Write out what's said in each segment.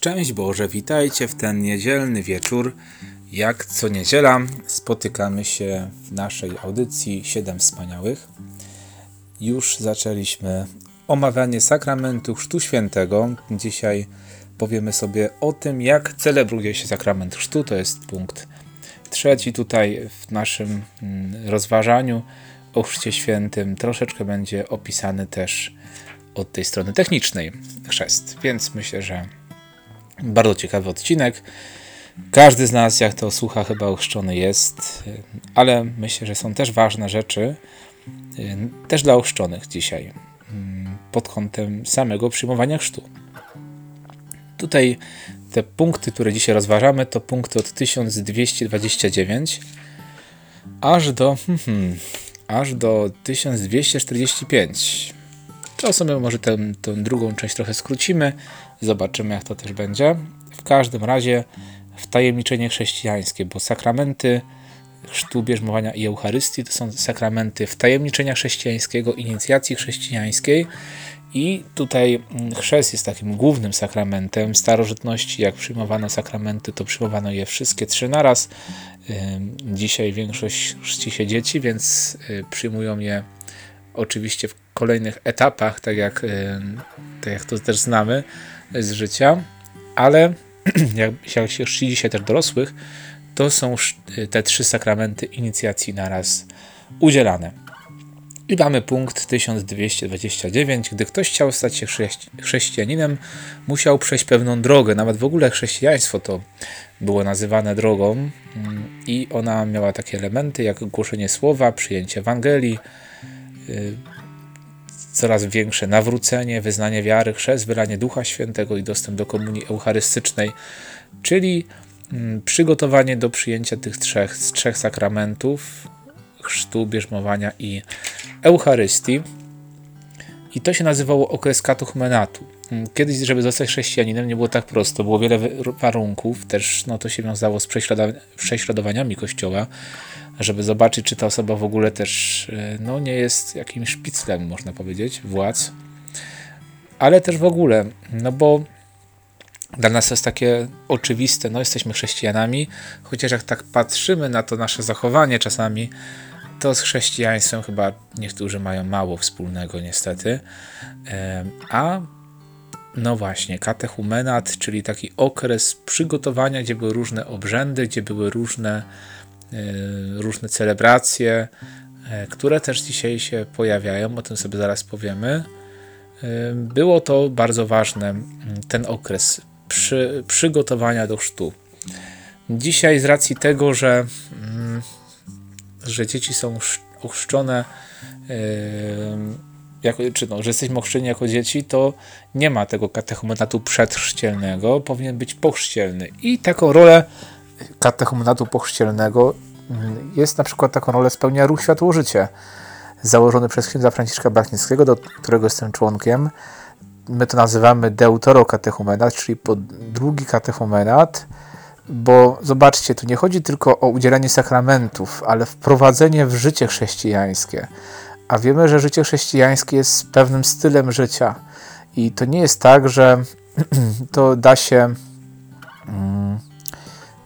Szczęść Boże, witajcie w ten niedzielny wieczór. Jak co niedziela spotykamy się w naszej audycji Siedem Wspaniałych. Już zaczęliśmy omawianie sakramentu Chrztu Świętego. Dzisiaj powiemy sobie o tym, jak celebruje się sakrament chrztu. To jest punkt trzeci tutaj w naszym mm, rozważaniu o Chrzcie Świętym. Troszeczkę będzie opisany też od tej strony technicznej chrzest, więc myślę, że bardzo ciekawy odcinek. Każdy z nas, jak to słucha, chyba ochrzczony jest, ale myślę, że są też ważne rzeczy, też dla ochrzczonych dzisiaj, pod kątem samego przyjmowania chrztu. Tutaj te punkty, które dzisiaj rozważamy, to punkty od 1229 aż do, hmm, hmm aż do 1245. To sobie może tę, tę drugą część trochę skrócimy, zobaczymy jak to też będzie. W każdym razie wtajemniczenie chrześcijańskie, bo sakramenty chrztu, bierzmowania i Eucharystii to są sakramenty wtajemniczenia chrześcijańskiego, inicjacji chrześcijańskiej i tutaj mm, chrzest jest takim głównym sakramentem. W starożytności, jak przyjmowano sakramenty, to przyjmowano je wszystkie trzy naraz. Dzisiaj większość chrzci się dzieci, więc y, przyjmują je oczywiście w kolejnych etapach, tak jak, tak jak to też znamy z życia, ale jak, jak się chrzci dzisiaj też dorosłych, to są te trzy sakramenty inicjacji naraz udzielane. I mamy punkt 1229. Gdy ktoś chciał stać się chrześcijaninem, musiał przejść pewną drogę. Nawet w ogóle chrześcijaństwo to było nazywane drogą mm, i ona miała takie elementy jak głoszenie słowa, przyjęcie Ewangelii, y, coraz większe nawrócenie, wyznanie wiary, chrzest, wylanie Ducha Świętego i dostęp do komunii eucharystycznej, czyli mm, przygotowanie do przyjęcia tych trzech, trzech sakramentów chrztu, bierzmowania i Eucharystii. I to się nazywało okres katuchmenatu. Mm, kiedyś, żeby zostać chrześcijaninem, nie było tak prosto. Było wiele warunków. Też no, to się wiązało z prześladowaniami Kościoła żeby zobaczyć, czy ta osoba w ogóle też e, no, nie jest jakimś szpiclem, można powiedzieć, władz. Ale też w ogóle, no bo dla nas jest takie oczywiste, no jesteśmy chrześcijanami, chociaż jak tak patrzymy na to nasze zachowanie czasami, to z chrześcijaństwem chyba niektórzy mają mało wspólnego niestety. E, a no właśnie, katechumenat, czyli taki okres przygotowania, gdzie były różne obrzędy, gdzie były różne różne celebracje, e, które też dzisiaj się pojawiają, o tym sobie zaraz powiemy. E, było to bardzo ważne, ten okres przy, przygotowania do chrztu. Dzisiaj z racji tego, że, że dzieci są ochrzczone, jako, czy no, że jesteśmy ochrzczeni jako dzieci, to nie ma tego katechumenatu przedchrzcielnego, powinien być pochrzcielny. I taką rolę katechumenatu pochrzcielnego mm, jest na przykład taką rolę spełnia ruch Światło-Życie, założony przez księdza Franciszka Blachnickiego, do którego jestem członkiem. My to nazywamy deutero katechumenat, czyli drugi katechumenat, bo zobaczcie, tu nie chodzi tylko o udzielenie sakramentów, ale wprowadzenie w życie chrześcijańskie. A wiemy, że życie chrześcijańskie jest pewnym stylem życia. I to nie jest tak, że to da się.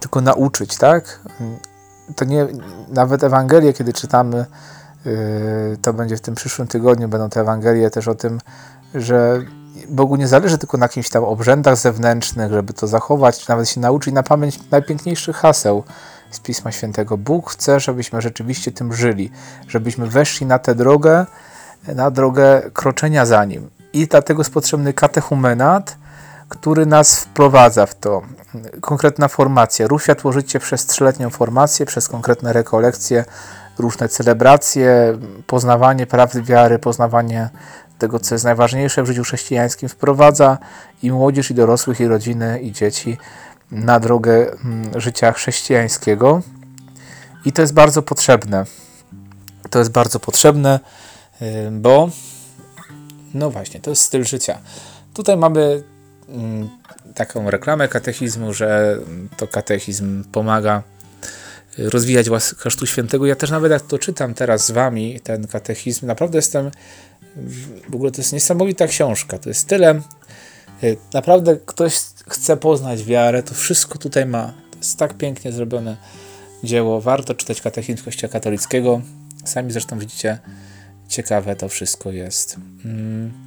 Tylko nauczyć, tak? To nie, nawet Ewangelię, kiedy czytamy, yy, to będzie w tym przyszłym tygodniu, będą te Ewangelie też o tym, że Bogu nie zależy tylko na jakimś tam obrzędach zewnętrznych, żeby to zachować, czy nawet się nauczyć na pamięć najpiękniejszych haseł z Pisma Świętego. Bóg chce, żebyśmy rzeczywiście tym żyli, żebyśmy weszli na tę drogę, na drogę kroczenia za Nim. I dlatego jest potrzebny katechumenat, który nas wprowadza w to. Konkretna formacja. Ruch Światło Życie przez trzyletnią formację, przez konkretne rekolekcje, różne celebracje, poznawanie prawdy wiary, poznawanie tego, co jest najważniejsze w życiu chrześcijańskim, wprowadza i młodzież, i dorosłych, i rodziny, i dzieci na drogę mm, życia chrześcijańskiego. I to jest bardzo potrzebne. To jest bardzo potrzebne, y, bo no właśnie, to jest styl życia. Tutaj mamy taką reklamę katechizmu, że to katechizm pomaga rozwijać Chrztu Świętego. Ja też nawet jak to czytam teraz z Wami, ten katechizm, naprawdę jestem, w ogóle to jest niesamowita książka. To jest tyle, y, naprawdę ktoś chce poznać wiarę, to wszystko tutaj ma. To jest tak pięknie zrobione dzieło. Warto czytać Katechizm Kościoła Katolickiego. Sami zresztą widzicie, ciekawe to wszystko jest. Mm.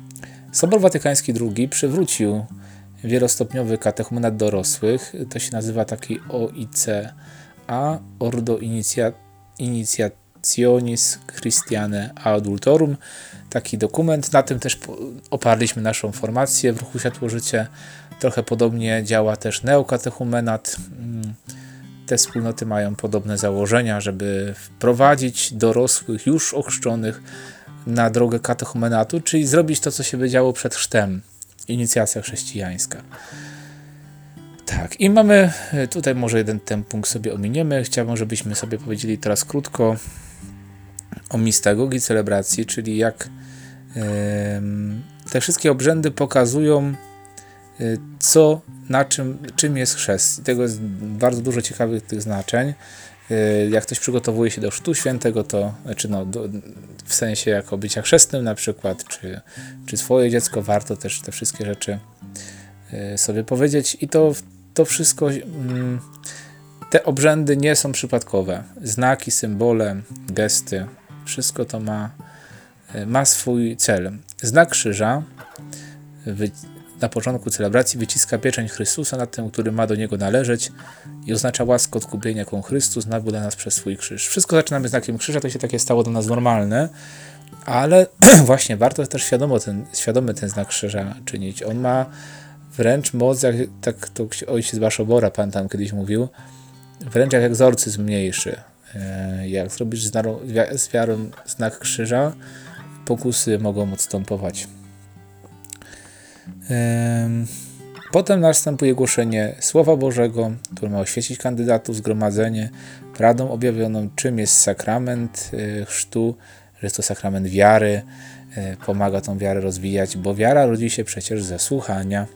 Sobor Watykański II przywrócił wielostopniowy katechumenat dorosłych. To się nazywa taki OICA, Ordo Inicia, Initiationis Christiane Adultorum. Taki dokument. Na tym też oparliśmy naszą formację w ruchu Światło Życie. Trochę podobnie działa też neokatechumenat. Mm. Te wspólnoty mają podobne założenia, żeby wprowadzić dorosłych, już ochrzczonych na drogę katechumenatu, czyli zrobić to, co się by działo przed chrztem inicjacja chrześcijańska. Tak, i mamy e, tutaj może jeden ten punkt sobie ominiemy. Chciałbym, żebyśmy sobie powiedzieli teraz krótko o mistagogii celebracji, czyli jak te wszystkie obrzędy pokazują, yy, co, na czym, czym jest chrzest. I tego jest bardzo dużo ciekawych tych znaczeń. Yy, jak ktoś przygotowuje się do chrztu świętego, to znaczy no, do, w sensie jako bycia chrzestnym na przykład, czy, czy swoje dziecko, warto też te wszystkie rzeczy y, sobie powiedzieć i to, to wszystko, mm, te obrzędy nie są przypadkowe. Znaki, symbole, gesty, wszystko to ma, y, ma swój cel. Znak krzyża na początku celebracji wyciska pieczęć Chrystusa nad tym, który ma do niego należeć i oznacza łaskę odkupienia, jaką Chrystus nabył dla nas przez swój krzyż. Wszystko zaczynamy znakiem krzyża, to się takie stało do nas normalne, ale właśnie warto też świadomo ten, świadomy ten znak krzyża czynić. On ma wręcz moc, jak tak to ojciec Baszobora, pan tam kiedyś mówił, wręcz jak egzorcyzm mniejszy. E, jak zrobisz z wiarą znak krzyża, pokusy mogą odstępować. Potem następuje głoszenie Słowa Bożego, które ma oświecić kandydatów, zgromadzenie, radą objawioną, czym jest sakrament e, chrztu, że jest to sakrament wiary, e, pomaga tą wiarę rozwijać, bo wiara rodzi się przecież ze słuchania.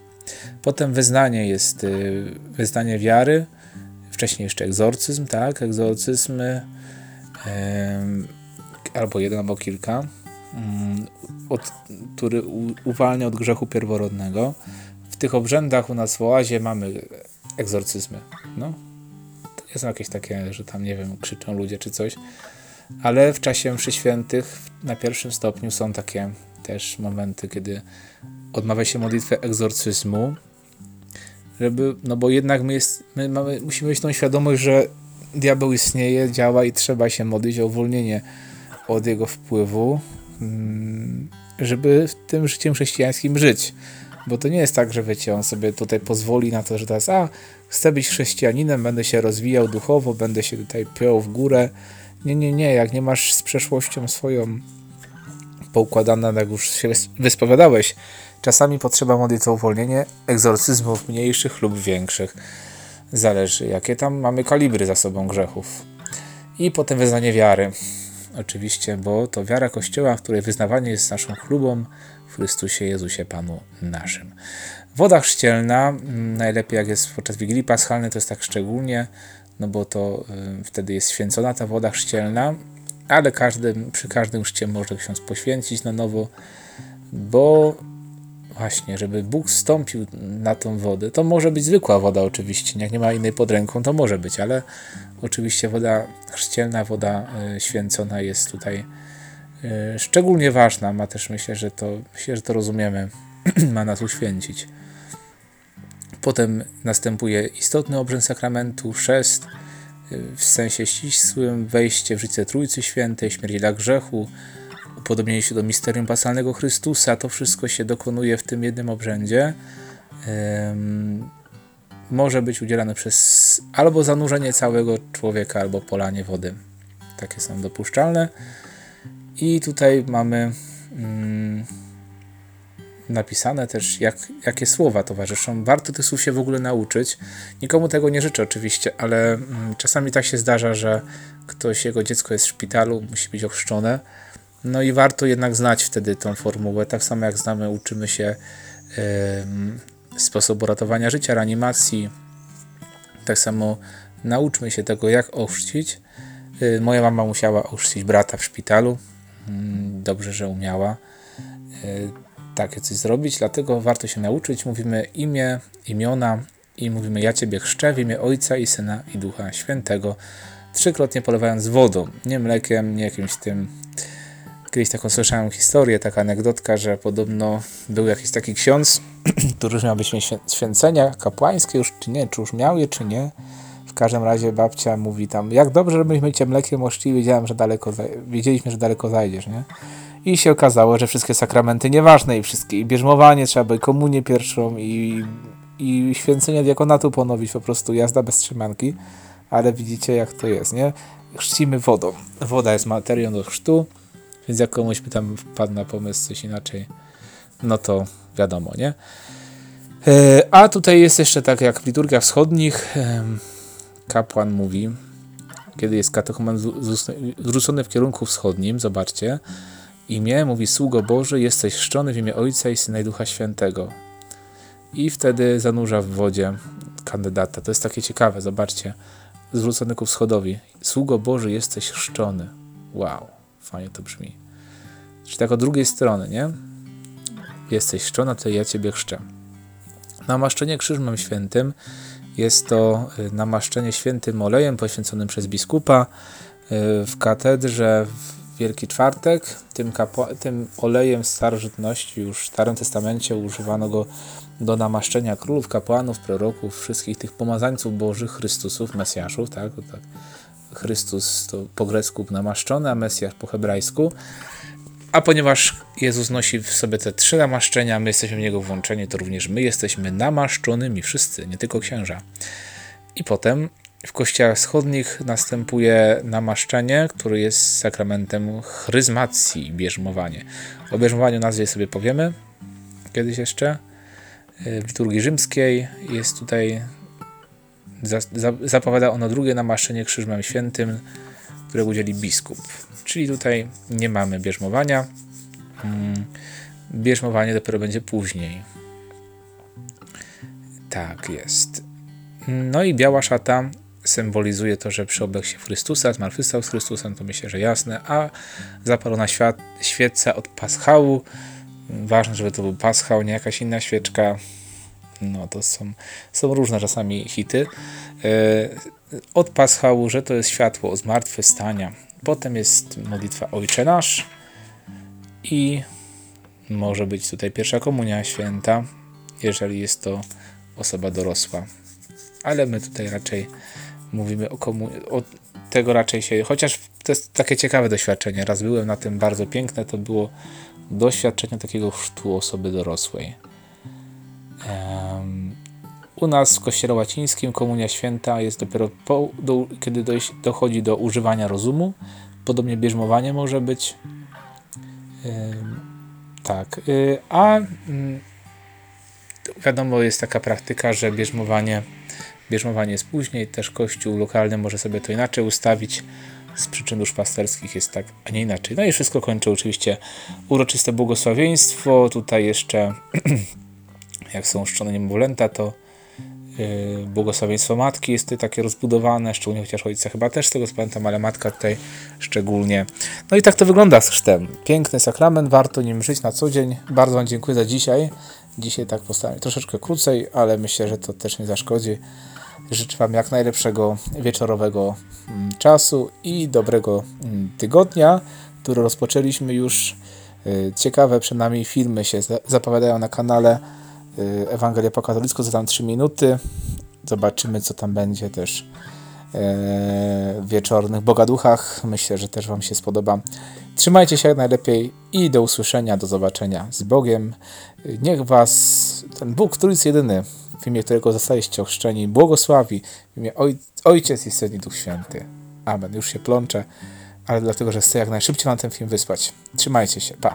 Potem wyznanie jest e, wyznanie wiary, wcześniej jeszcze egzorcyzm, tak, egzorcyzm, albo jeden, albo kilka, od, który uwalnia od grzechu pierworodnego. W tych obrzędach u nas w oazie mamy egzorcyzmy. No, to są jakieś takie, że tam, nie wiem, krzyczą ludzie czy coś, ale w czasie mszy świętych na pierwszym stopniu są takie też momenty, kiedy odmawia się modlitwę egzorcyzmu, żeby, no bo jednak my, jest, my mamy, musimy mieć tą świadomość, że diabeł istnieje, działa i trzeba się modlić o uwolnienie od jego wpływu, żeby w tym życiem chrześcijańskim żyć. Bo to nie jest tak, że wiecie, on sobie tutaj pozwoli na to, że teraz, a chcę być chrześcijaninem, będę się rozwijał duchowo, będę się tutaj piął w górę. Nie, nie, nie, jak nie masz z przeszłością swoją poukładane, jak już się wyspowiadałeś, czasami potrzeba modlitwy o uwolnienie egzorcyzmów mniejszych lub większych. Zależy, jakie tam mamy kalibry za sobą grzechów. I potem wyznanie wiary. Oczywiście, bo to wiara Kościoła, której wyznawanie jest naszą chlubą w Chrystusie Jezusie Panu naszym. Woda chrzcielna, mm, najlepiej jak jest podczas Wigilii Paschalnej, to jest tak szczególnie, no bo to y, wtedy jest święcona ta woda chrzcielna, ale każdym, przy każdym chrzcie może ksiądz poświęcić na nowo, bo właśnie, żeby Bóg stąpił na tą wodę, to może być zwykła woda oczywiście, jak nie ma innej pod ręką, to może być, ale oczywiście woda chrzcielna, woda y, święcona jest tutaj y, szczególnie ważna, ma też myślę, że to, myślę, że to rozumiemy, ma nas uświęcić. Potem następuje istotny obrzęd sakramentu, chrzest, y, w sensie ścisłym, wejście w życie Trójcy Świętej, śmierć dla grzechu, upodobnienie się do misterium pasalnego Chrystusa, to wszystko się dokonuje w tym jednym obrzędzie. Um, może być udzielane przez albo zanurzenie całego człowieka, albo polanie wody. Takie są dopuszczalne. I tutaj mamy um, napisane też, jak, jakie słowa towarzyszą. Warto tych słów się w ogóle nauczyć. Nikomu tego nie życzę oczywiście, ale um, czasami tak się zdarza, że ktoś, jego dziecko jest w szpitalu, musi być ochrzczone no i warto jednak znać wtedy tą formułę, tak samo jak znamy, uczymy się yy, sposobu ratowania życia, reanimacji. Tak samo nauczmy się tego, jak ochrzcić. Yy, moja mama musiała ochrzcić brata w szpitalu. Yy, dobrze, że umiała. takie coś zrobić, dlatego warto się nauczyć. Mówimy imię, imiona i mówimy ja Ciebie chrzczę w imię Ojca i Syna i Ducha Świętego, trzykrotnie polewając wodą, nie mlekiem, nie jakimś tym Kiedyś taką słyszałem historię, taka anegdotka, że podobno był jakiś taki ksiądz, który już miał być święcenia kapłańskie, już czy nie, czy już miał je, czy nie. W każdym razie babcia mówi tam, jak dobrze, żebyśmy cię mlekiem oszli, wiedziałem, że daleko, wiedzieliśmy, że daleko zajdziesz, nie? I się okazało, że wszystkie sakramenty nieważne i wszystkie, i bierzmowanie trzeba by komunię pierwszą i, i święcenie diakonatu ponowić, po prostu jazda bez trzymanki. Ale widzicie, jak to jest, nie? Chrzcimy wodą. Woda jest materią do chrztu więc jak komuś by tam wpadł na pomysł coś inaczej, no to wiadomo, nie? E, a tutaj jest jeszcze tak jak w liturgiach wschodnich kapłan mówi, kiedy jest katechumen zwrócony w kierunku wschodnim, zobaczcie, imię mówi sługo Boży, jesteś chrzczony w imię Ojca i Syna i Ducha Świętego. I wtedy zanurza w wodzie kandydata. To jest takie ciekawe, zobaczcie, zwrócony ku wschodowi. Sługo Boży, jesteś chrzczony. Wow. Fajnie to brzmi. Czyli tak od drugiej strony, nie? Jesteś szczona, to ja Ciebie chrzczę. Namaszczenie krzyżmem świętym jest to y, namaszczenie świętym olejem poświęconym przez biskupa y, w katedrze w Wielki Czwartek. Tym, tym olejem starożytności już w Starym Testamencie używano go do namaszczenia królów, kapłanów, proroków, wszystkich tych pomazańców bożych, Chrystusów, Mesjaszów, tak? tak Chrystus to po grecku namaszczony, a Mesjasz po hebrajsku. A ponieważ Jezus nosi w sobie te trzy namaszczenia, my jesteśmy w Niego włączeni, to również my jesteśmy namaszczonymi, wszyscy, nie tylko księża. I potem w kościołach wschodnich następuje namaszczenie, które jest sakramentem chryzmacji, bierzmowanie. O bierzmowaniu nazwie sobie powiemy kiedyś jeszcze. W liturgii rzymskiej jest tutaj zapowiada ono drugie namaszczenie krzyżem świętym, które udzieli biskup. Czyli tutaj nie mamy bierzmowania. Mm, bierzmowanie dopiero będzie później. Tak jest. No i biała szata symbolizuje to, że przyoblekł się w Chrystusa, zmartwychwstał z Chrystusem, to myślę, że jasne, a zapalona świat, świeca od paschału, ważne, żeby to był paschał, nie jakaś inna świeczka, no to są, są różne czasami hity. E, od paschału, że to jest światło zmartwychwstania. Potem jest modlitwa Ojcze Nasz i może być tutaj pierwsza komunia święta, jeżeli jest to osoba dorosła. Ale my tutaj raczej mówimy o komunii, o tego raczej się, chociaż to jest takie ciekawe doświadczenie. Raz byłem na tym bardzo piękne, to było doświadczenie takiego chrztu osoby dorosłej. U nas w kościele łacińskim komunia święta jest dopiero po, do, kiedy dochodzi do używania rozumu. Podobnie bierzmowanie może być. Yy, tak. Yy, a yy, wiadomo, jest taka praktyka, że bierzmowanie, bierzmowanie jest później. Też kościół lokalny może sobie to inaczej ustawić. Z przyczyn duszpasterskich jest tak, a nie inaczej. No i wszystko kończy oczywiście uroczyste błogosławieństwo. Tutaj jeszcze jak są szczone niemowlęta, to błogosławieństwo matki jest tutaj takie rozbudowane, szczególnie chociaż ojca chyba też z tego pamiętam, ale matka tutaj szczególnie. No i tak to wygląda z chrztem. Piękny sakrament, warto nim żyć na co dzień. Bardzo Wam dziękuję za dzisiaj. Dzisiaj tak postawię troszeczkę krócej, ale myślę, że to też nie zaszkodzi. Życzę Wam jak najlepszego wieczorowego mm, czasu i dobrego mm, tygodnia, który rozpoczęliśmy już. Y, ciekawe przed nami filmy się zapowiadają na kanale. Y, Ewangelię po katolicku za tam 3 minuty. Zobaczymy, co tam będzie też y, w wieczornych bogaduchach. Myślę, że też Wam się spodoba. Trzymajcie się jak najlepiej i do usłyszenia, do zobaczenia z Bogiem. Niech Was ten Bóg, który jest jedyny, w imię którego zostaliście ochrzczeni, błogosławi w imię Oj Ojciec i Syn i Duch Święty. Amen. Już się plączę, ale dlatego, że chcę jak najszybciej Wam ten film wysłać. Trzymajcie się. Pa.